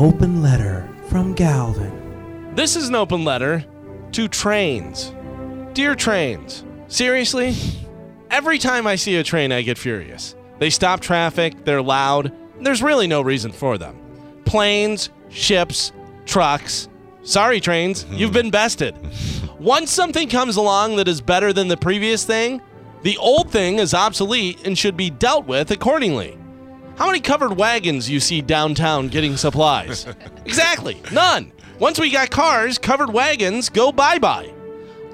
open letter from Galvin. This is an open letter to trains. Dear trains, seriously? Every time I see a train, I get furious. They stop traffic, they're loud, there's really no reason for them. Planes, ships, trucks. Sorry, trains, you've been bested. Once something comes along that is better than the previous thing, the old thing is obsolete and should be dealt with accordingly. How many covered wagons you see downtown getting supplies? exactly, none. Once we got cars, covered wagons go bye bye.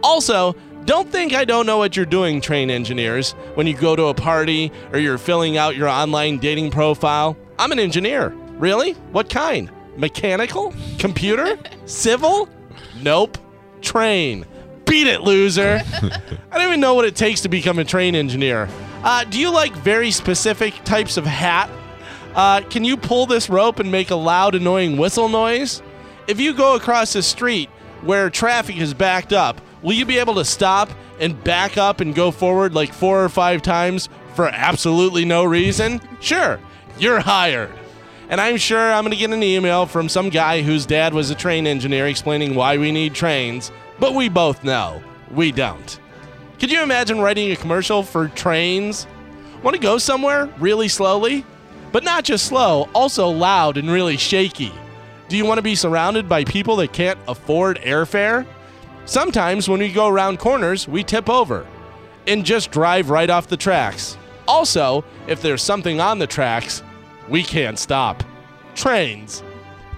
Also, don't think I don't know what you're doing, train engineers, when you go to a party or you're filling out your online dating profile. I'm an engineer. Really? What kind? Mechanical? Computer? Civil? Nope. Train. Beat it, loser. I don't even know what it takes to become a train engineer. Uh, do you like very specific types of hat? Uh, can you pull this rope and make a loud, annoying whistle noise? If you go across the street where traffic is backed up, will you be able to stop and back up and go forward like four or five times for absolutely no reason? Sure, you're hired. And I'm sure I'm going to get an email from some guy whose dad was a train engineer explaining why we need trains, but we both know we don't. Could you imagine writing a commercial for trains? Want to go somewhere really slowly? But not just slow, also loud and really shaky. Do you want to be surrounded by people that can't afford airfare? Sometimes when we go around corners, we tip over and just drive right off the tracks. Also, if there's something on the tracks, we can't stop. Trains.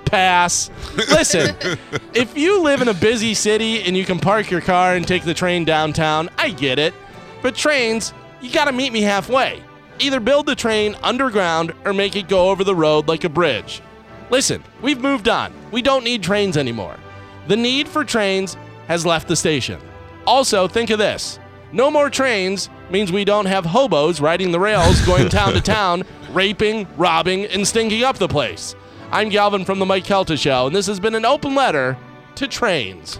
Pass. Listen, if you live in a busy city and you can park your car and take the train downtown, I get it. But trains, you gotta meet me halfway. Either build the train underground or make it go over the road like a bridge. Listen, we've moved on. We don't need trains anymore. The need for trains has left the station. Also, think of this no more trains means we don't have hobos riding the rails going town to town, raping, robbing, and stinking up the place. I'm Galvin from The Mike Calta Show, and this has been an open letter to trains.